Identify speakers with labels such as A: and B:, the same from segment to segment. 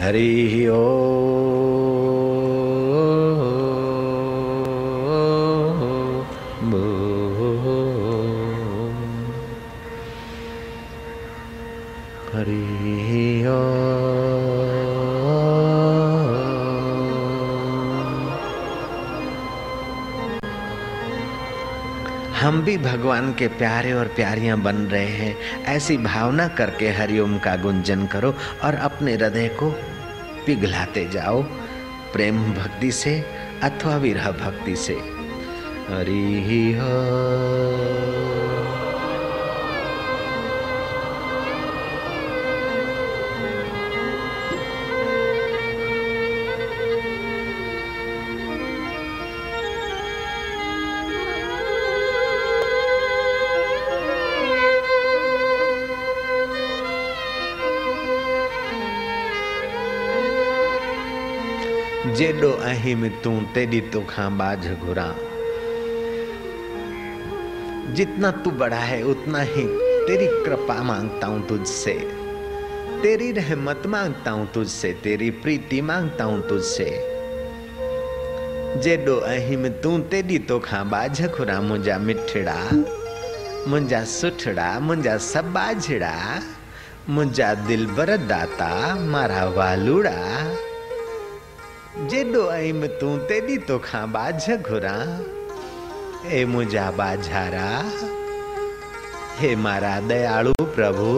A: हरि हम भगवान के प्यारे और प्यारियाँ बन रहे हैं। ऐसी भावना करके हरिओम का गुंजन करो और अपने हृदय को पिघलाते जाओ। प्रेम भक्ति से अथवा विरह भक्ति से। हरि जेडो अहिम तू तेरी तो खां बाज घुरा। जितना तू बड़ा है, उतना ही तेरी कृपा माँगता हूँ तुझसे। तेरी रहमत माँगता हूँ तुझसे, तेरी प्रीति माँगता हूँ तुझसे। जेडो अहिम तू तेरी तो खां बाज घुरा मुंजा मिठड़ा मुंजा सुठड़ा मुंजा सब बाजड़ा मुंजा दिल बर दाता, मारा वालुड़ा। जेॾो अहिम तूं तेॾी तोखां बाझ घुरा। हे मुंहिंजा बाझारा, हे मारा दयालु प्रभु,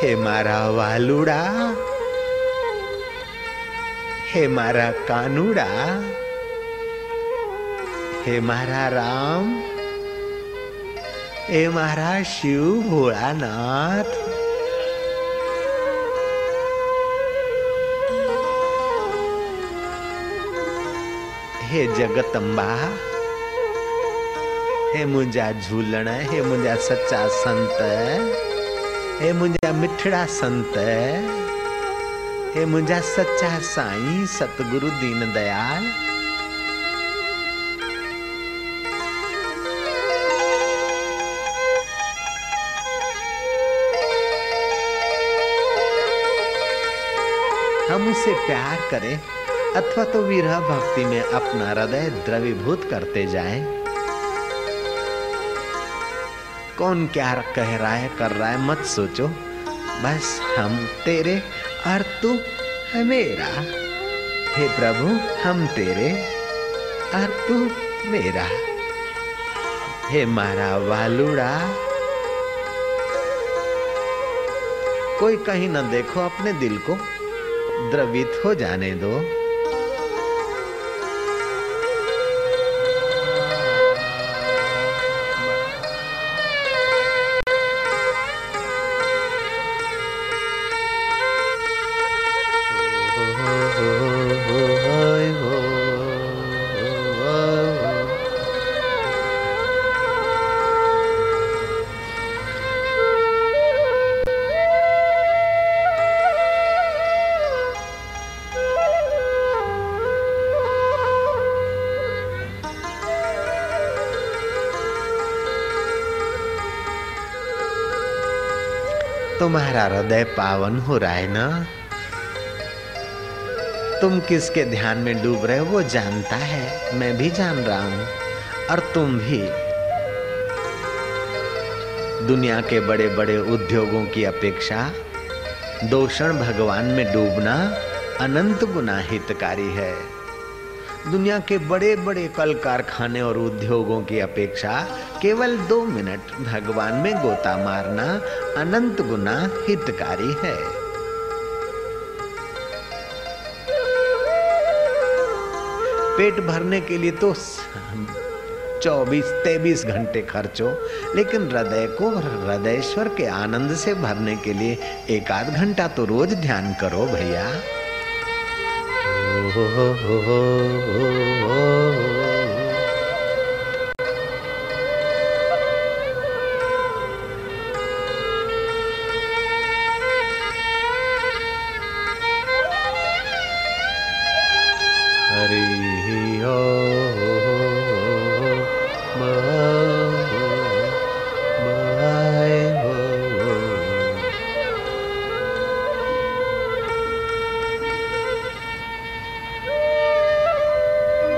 A: हे मारा वालुड़ा, हे मारा कानूड़ा, हे मारा राम, हे मारा शिव भोलानाथ हे जगतंबा हे मुंहिंजा झूलण, हे मुंहिंजा सच्चा संत, हे मुंहिंजा मिठड़ा संत, हे मुंहिंजा सच्चा साईं सतगुरु दीन दयाल। हम उसे प्यार करें। अथवा तो विरह भक्ति में अपना हृदय द्रवीभूत करते जाएँ। कौन क्या कह रहा है, कर रहा है, मत सोचो। बस हम तेरे और तू मेरा। हे प्रभु, हम तेरे और तू मेरा। हे मारा वालुड़ा। कोई कहीं न देखो, अपने दिल को द्रवित हो जाने दो। तुम्हारा हृदय पावन हो रहा है ना? तुम किसके ध्यान में डूब रहे हो, वो जानता है। मैं भी जान रहा हूँ, और तुम भी। दुनिया के बड़े बड़े उद्योगों की अपेक्षा, दोषण भगवान में डूबना अनंत गुना हितकारी है। दुनिया के बड़े बड़े कल कारखाने और उद्योगों की अपेक्षा केवल दो मिनट भगवान में गोता मारना अनंत गुना हितकारी है। पेट भरने के लिए तो चौबीस तेईस घंटे खर्चो लेकिन हृदय को हृदयश्वर के आनंद से भरने के लिए एक आध घंटा तो रोज ध्यान करो भैया।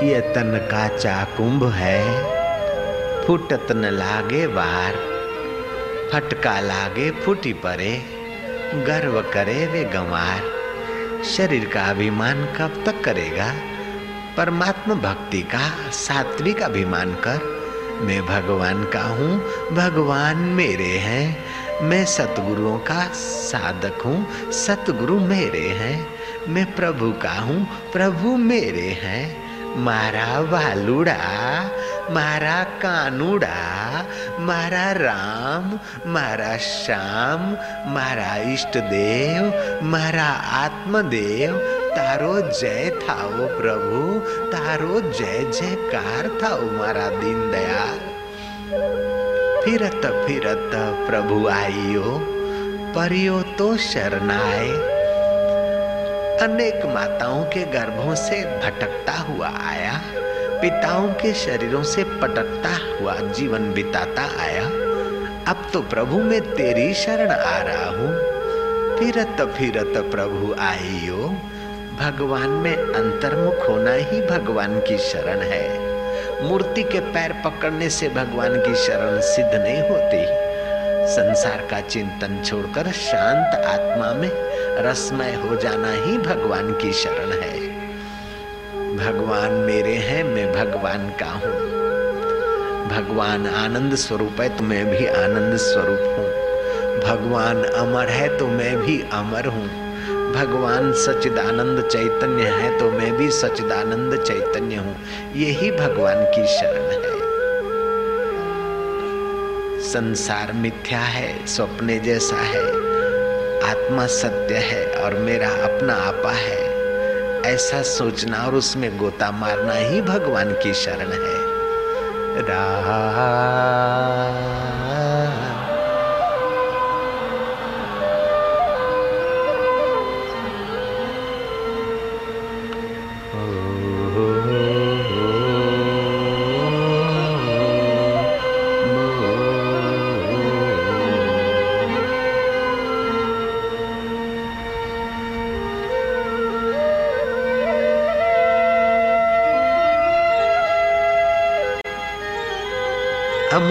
A: ये तन का चाकुंभ है। फुटत न लागे बार फटका लागे फूटी परे, गर्व करे वे गंवार। शरीर का अभिमान कब तक करेगा? परमात्मा भक्ति का, सात्विक अभिमान कर। मैं भगवान का हूँ, भगवान मेरे हैं। मैं सतगुरुओं का साधक हूँ, सतगुरु मेरे हैं। मैं प्रभु का हूँ, प्रभु मेरे हैं। मारा वालुड़ा मारा कानूड़ा मारा राम मारा श्याम मारा इष्ट देव मारा आत्मदेव તારો જય થાઓ પ્રભુ તારો જય જયકાર થાઓ મારા દીન દયાલ फिरत फिरत प्रभु आइयो परियो तो शरणाए अनेक माताओं के गर्भों से भटकता हुआ आया, पिताओं के शरीरों से पटकता हुआ जीवन बिताता आया। अब तो प्रभु मैं तेरी शरण आ रहा हूँ। फिरत फिरत प्रभु आइयो। भगवान में अंतर्मुख होना ही भगवान की शरण है। मूर्ति के पैर पकड़ने से भगवान की शरण सिद्ध नहीं होती। संसार का चिंतन छोड़कर शांत आत्मा में रसमय हो जाना ही भगवान की शरण है। भगवान मेरे हैं, मैं भगवान का हूँ। भगवान आनंद स्वरूप है तो मैं भी आनंद स्वरूप हूँ। भगवान अमर है तो मैं भी अमर हूँ। भगवान सचिदानंद चैतन्य है तो मैं भी सचिदानंद चैतन्य हूँ। यही भगवान की शरण है। संसार मिथ्या है, स्वप्ने जैसा है। आत्मा सत्य है और मेरा अपना आपा है। ऐसा सोचना और उसमें गोता मारना ही भगवान की शरण है। रा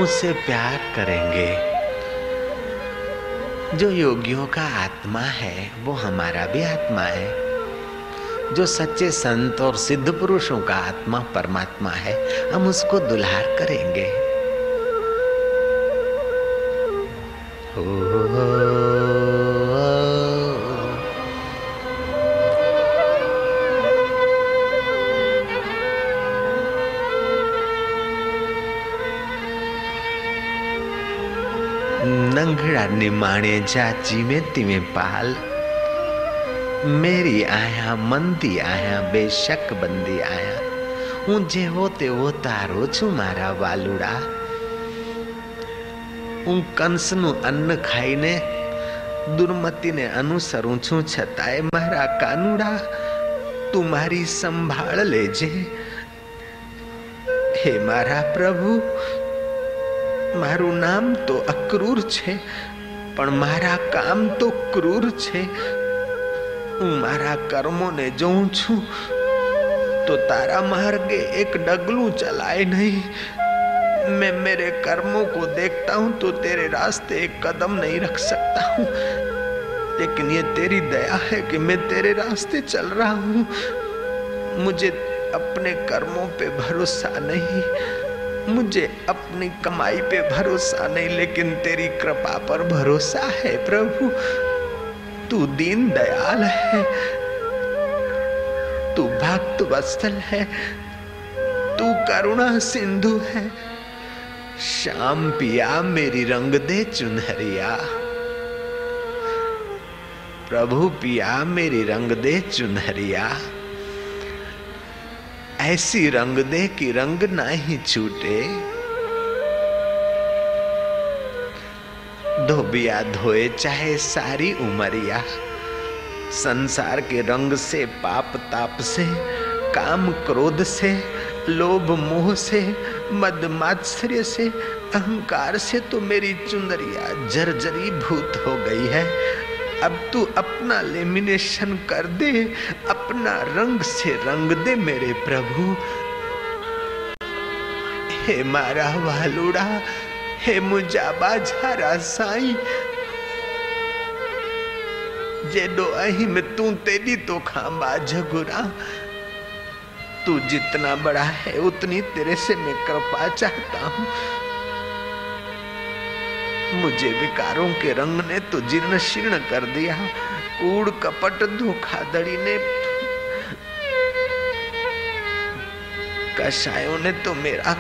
A: उससे प्यार करेंगे। जो योगियों का आत्मा है, वो हमारा भी आत्मा है। जो सच्चे संत और सिद्ध पुरुषों का आत्मा परमात्मा है, हम उसको दुलार करेंगे। ओ નંગડા નિમાણે જાચી મેં તીમે પાલ મેરી આયા મંદી આયા બેશક બંદી આયા હું જેવો તેવો તારો છું મારા વાલુડા હું કંસનું અન્ન ખાઈને દુર્મતીને અનુસરું છું છતાંય મારા કાનુડા તું મારી સંભાળ લેજે હે મારા પ્રભુ મારું નામ તો અક્રૂર છે પણ મારા કામ તો ક્રૂર છે હું મારા કર્મોને જોઉં છું તો तारा मार्गे एक डगलू चलाए नहीं मैं मेरे कर्मों को देखता हूं तो तेरे रास्ते एक कदम नहीं रख सकता हूं लेकिन ये तेरी दया है कि मैं तेरे रास्ते चल रहा हूं मुझे अपने कर्मों पे भरोसा नहीं मुझे अपनी कमाई पे भरोसा नहीं, लेकिन तेरी कृपा पर भरोसा है प्रभु। तू दीन दयाल है। तू भक्त वत्सल है। तू करुणा सिंधु है। शाम पिया, मेरी रंग दे चुनहरिया। प्रभु पिया, मेरी रंग दे चुनहरिया। ऐसी रंग दे कि रंग ना ही छूटे। धोबिया धोए चाहे सारी उमरिया। संसार के रंग से, पाप ताप से, काम क्रोध से, लोभ मोह से, मद मात्सर्य से, अहंकार से तो मेरी चुंदरिया जर्जरी भूत हो गई है। अब तू अपना लेमिनेशन कर दे, अपना रंग से रंग दे मेरे प्रभु। हे मारा वालुड़ा, हे मुझा बाजारा साई। जेडो में तू तेरी तो खांबा जगुरा तू जितना बड़ा है, उतनी तेरे से मैं कृपा चाहता हूँ। मुझे विकारों के रंग ने तो जीर्ण शीर्ण कर दिया। कूड़ कपट धोखाधड़ी ने કશાયો ને તો મેરા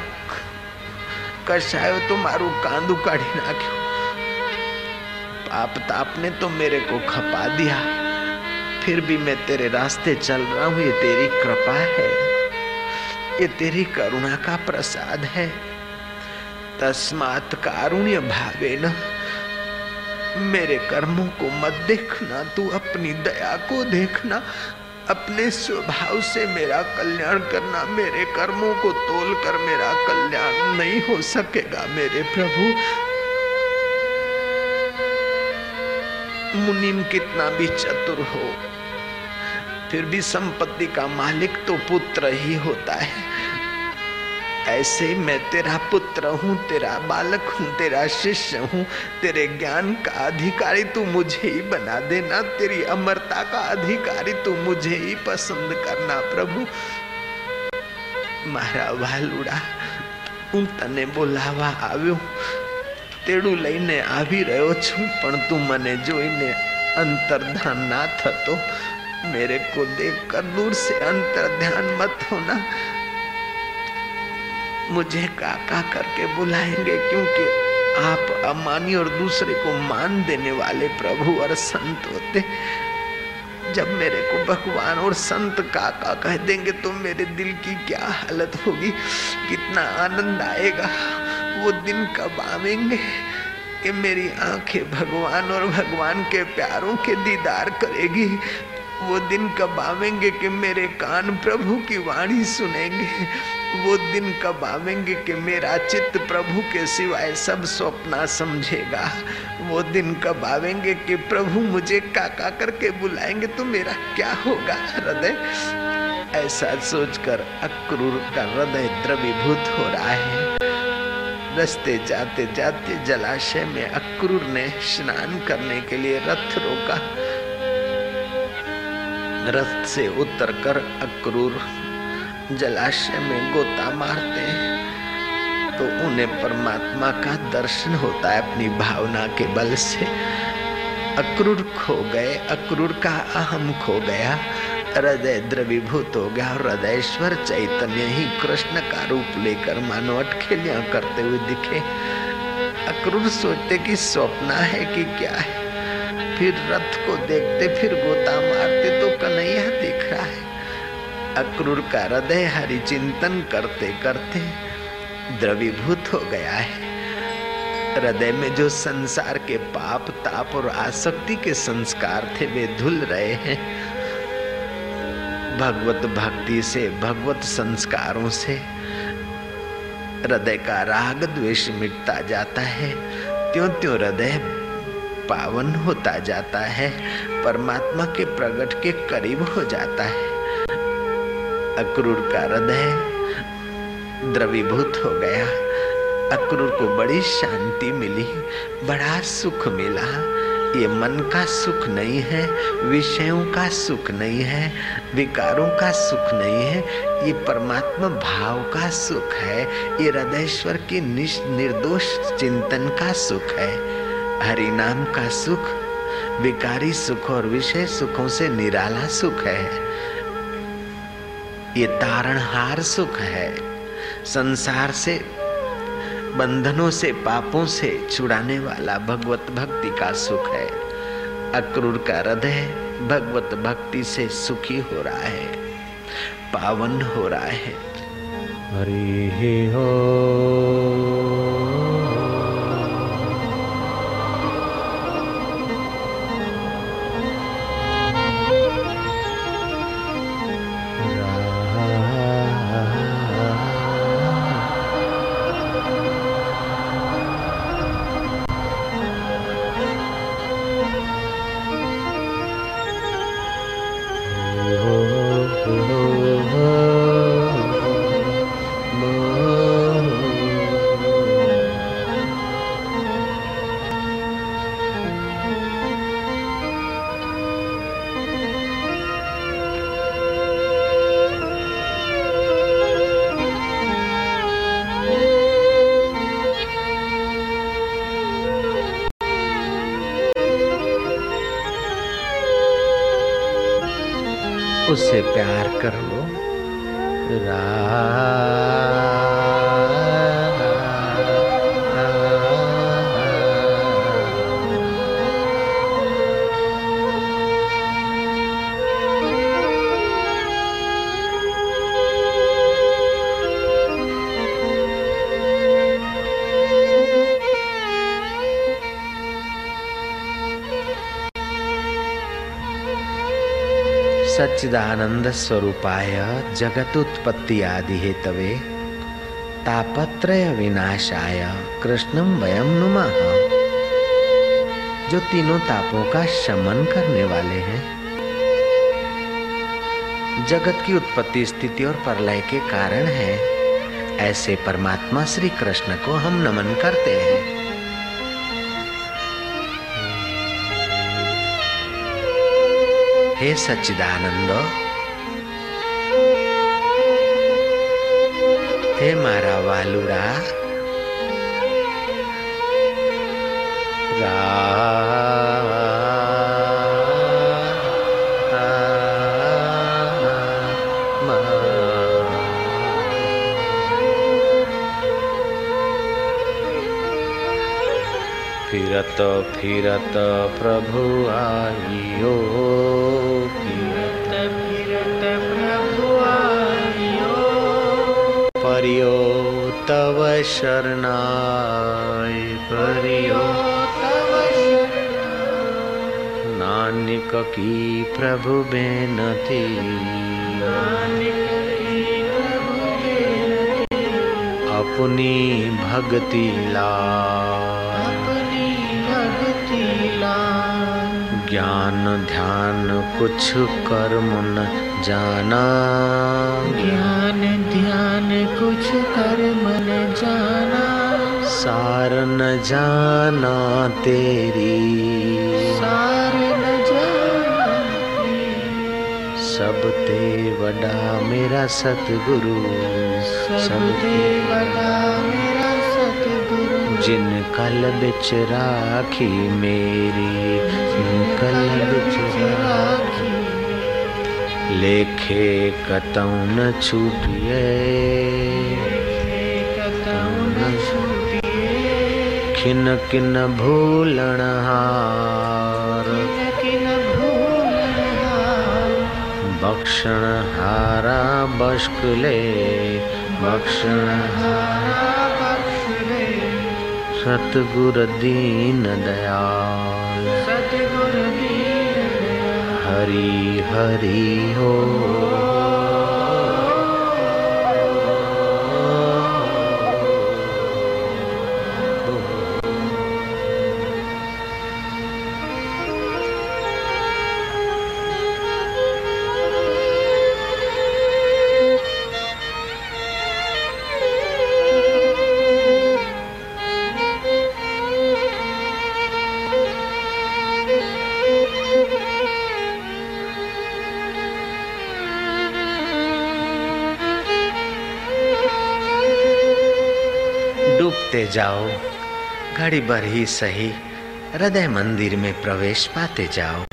A: કશાયો તો મારું કાંદુ કાઢી નાખ્યું पाप ताप ने तो मेरे को खपा दिया फिर भी मैं तेरे रास्ते चल रहा हूं ये तेरी कृपा है ये तेरी करुणा का प्रसाद है तस्मात कारुण्य भावे न मेरे कर्मों को मत देखना, तू अपनी दया को देखना, अपने स्वभाव से मेरा कल्याण करना, मेरे कर्मों को तोल कर मेरा कल्याण नहीं हो सकेगा मेरे प्रभु। मुनिम कितना भी चतुर हो, फिर भी संपत्ति का मालिक तो पुत्र ही होता है। ऐसे मैं तेरा पुत्र हूँ तेरा बालक हूँ तेरा शिष्य हूँ तेरे ज्ञान का अधिकारी तू मुझे ही बना देना तेरी अमरता का अधिकारी तू मुझे ही पसंद करना प्रभु મારા વાલુડા હું તને બોલાવા આવ્યો તેડું લઈને આવી રહ્યો છું પણ તું મને જોઈને અંતર્ધાન ના થતો मेरे को देखकर दूर से अंतर ध्यान मत होना मुझे काका करके बुलाएँगे क्योंकि आप अमानी और दूसरे को मान देने वाले प्रभु और संत होते जब मेरे को भगवान और संत काका कह देंगे तो मेरे दिल की क्या हालत होगी? कितना आनंद आएगा। वो दिन कब आवेंगे? कि मेरी आँखें भगवान और भगवान के प्यारों के दीदार करेगी। वो दिन कब आवेंगे कि मेरे कान प्रभु की वाणी सुनेंगे? वो दिन कब आवेंगे कि मेरा चित्त प्रभु के सिवाय सब स्वप्ना समझेगा? वो दिन कब आवेंगे कि प्रभु मुझे काका करके बुलाएँगे तो मेरा क्या होगा? हृदय? ऐसा सोचकर अक्रूर का हृदय द्रवीभूत हो रहा है। रस्ते जाते जाते जलाशय में अक्रूर ने स्नान करने के लिए रथ रोका। रथ से उतरकर अक्रूर जलाशय में गोता मारते हैं तो उन्हें परमात्मा का दर्शन होता है अपनी भावना के बल से। अक्रूर खो गए, अक्रूर का अहम खो गया। हृदय द्रवीभूत हो गया और हृदयश्वर चैतन्य ही कृष्ण का रूप लेकर मानो अटखेलियाँ करते हुए दिखे। अक्रूर सोचते कि स्वप्न है कि क्या है। फिर रथ को देखते, फिर गोता मारते तो कन्हैया अक्रूर का हृदय हरि चिंतन करते करते द्रवीभूत हो गया है। हृदय में जो संसार के पाप, ताप और आसक्ति के संस्कार थे, वे धुल रहे हैं। भगवत भक्ति से, भगवत संस्कारों से हृदय का राग द्वेष मिटता जाता है। त्यों त्यों हृदय पावन होता जाता है। परमात्मा के प्रगट के करीब हो जाता है। अक्रूर का हृदय द्रवीभूत हो गया। अक्रूर को बड़ी शांति मिली, बड़ा सुख मिला। ये मन का सुख नहीं है, विषयों का सुख नहीं है, विकारों का सुख नहीं है, ये परमात्मा भाव का सुख है, ये हृदयश्वर के निर्दोष चिंतन का सुख है। हरि नाम का सुख, विकारी सुख और विषय सुखों से निराला सुख है। ये तारणहार सुख है। संसार से, बंधनों से, पापों से छुड़ाने वाला भगवत भक्ति का सुख है। अक्रूर का हृदय भगवत भक्ति से सुखी हो रहा है। पावन हो रहा है।
B: हरि हो
A: उससे प्यार कर लो। रा सच्चिदानंद स्वरूपाय जगत उत्पत्ति आदि हेतवे तापत्रय विनाशाय कृष्णम वयम नुमः। जो तीनों तापों का शमन करने वाले हैं। जगत की उत्पत्ति स्थिति और प्रलय के कारण है। ऐसे परमात्मा श्री कृष्ण को हम नमन करते हैं। हे सच्चिदानंद हे मारा वालुड़ा रा फिरत फिरत प्रभु आइयो शरणाय परियो नानक की प्रभु बेनती। अपनी भक्ति ला। ज्ञान ध्यान कुछ कर्म न जाना।
B: ज्ञान ध्यान कुछ कर्म न जाना।
A: सार न जाना तेरी।
B: सार न जाना
A: सब ते वडा मेरा सतगुरु।
B: सब देवता मेरा सतगुरु।
A: जिन कल बिच राखी मेरी। कल लेखे कतौ न छूटिए खिन किन भूलण हार। बक्षण हारा बश्कले। बक्षण
B: हारा
A: सतगुर दीन दयाल। हरि हरि हो। जाओ। घड़ी भर ही सही हृदय मंदिर में प्रवेश पाते जाओ।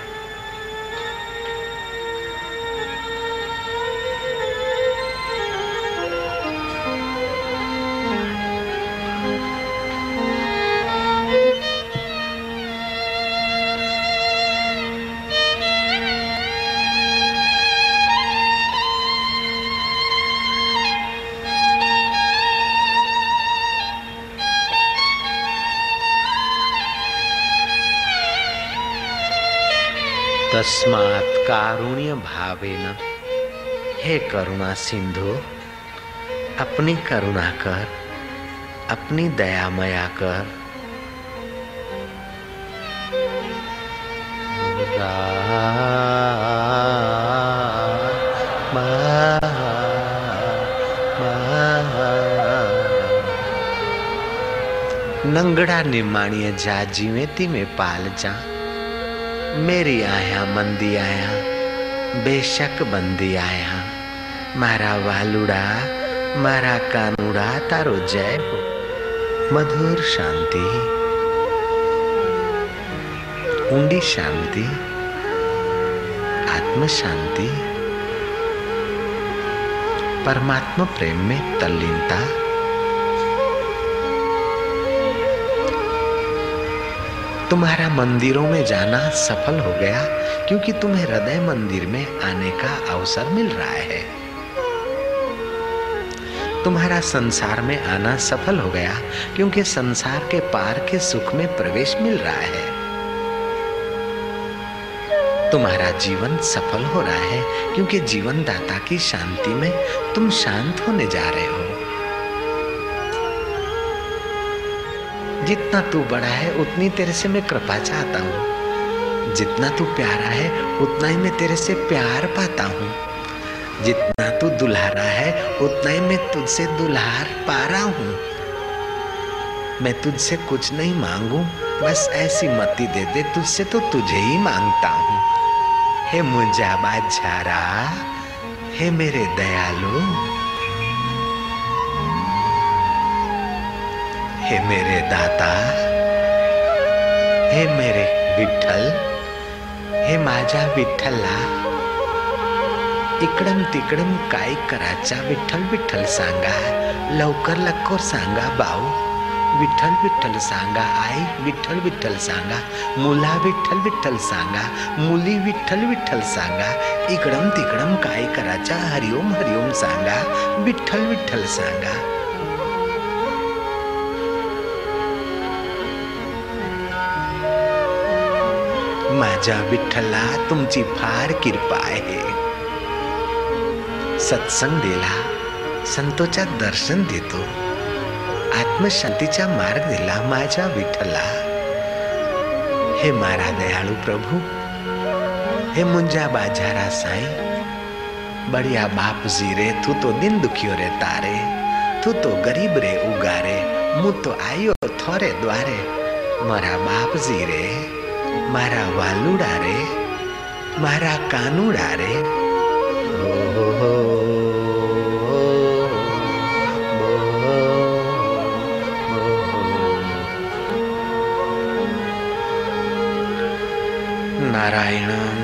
A: तस्मात् कारुण्य भावेन हे करुणा सिंधु अपनी करुणा कर, अपनी दया मया कर। नंगड़ा निमाणीअ जा जीवे ती में पाल जा। मेरी आया, मंदी आया, बेशक बंदी आया। मारा वालुड़ा, मारा कानूड़ा, तारो जय हो मधुर शांति ऊंडी शांति आत्म शांति परमात्मा प्रेम में तल्लीनता। तुम्हारा मंदिरों में जाना सफल हो गया, क्योंकि तुम्हें हृदय मंदिर में आने का अवसर मिल रहा है। तुम्हारा संसार में आना सफल हो गया, क्योंकि संसार के पार के सुख में प्रवेश मिल रहा है। तुम्हारा जीवन सफल हो रहा है, क्योंकि जीवन दाता की शांति में तुम शांत होने जा रहे हो। जितना तू बड़ा है, उतनी तेरे से मैं कृपा चाहता हूँ। जितना तू प्यारा है, उतना ही मैं तेरे से प्यार पाता हूँ। जितना तू दुल्हारा है, उतना ही मैं तुझसे दुल्हार पा रहा हूँ। मैं तुझसे कुछ नहीं मांगू, बस ऐसी मति दे दे, तुझसे तो तुझे ही माँगता हूँ। हे मुझा बाजारा हे मेरे दयालु। हे मेरे दाता, हे मेरे विठ्ठल, हे माझ्या विठ्ठला इकडम तिकडम काय करायचा विठ्ठल विठ्ठल सांगा, लवकर लवकर सांगा भाऊ, विठ्ठल विठ्ठल सांगा, आई विठ्ठल विठ्ठल सांगा, मुला विठ्ठल विठ्ठल सांगा, मुली विठ्ठल विठ्ठल सांगा इकडम तिकडम काय करायचा हरिओम हरिओम सांगा, विठ्ठल विठ्ठल सांगा. माझ्या विठ्ठला तुमची फार कृपा आहे सत्संग दिला संतोच्या दर्शन देतो आत्मशांतीचा मार्ग दिला माझ्या विठ्ठला हे मारा दयाळू प्रभु हे मुंजा बाजारा साईं बढ़िया बाप जी रे तू तो दिन दुखियो रे तारे तू तो गरीब रे उगारे मु तो आयो थोरे द्वारे મારા બાપજી રે મારા વાલુડા રે મારા કાનુડા રે. નારાયણ